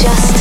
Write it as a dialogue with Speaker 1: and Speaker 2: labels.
Speaker 1: just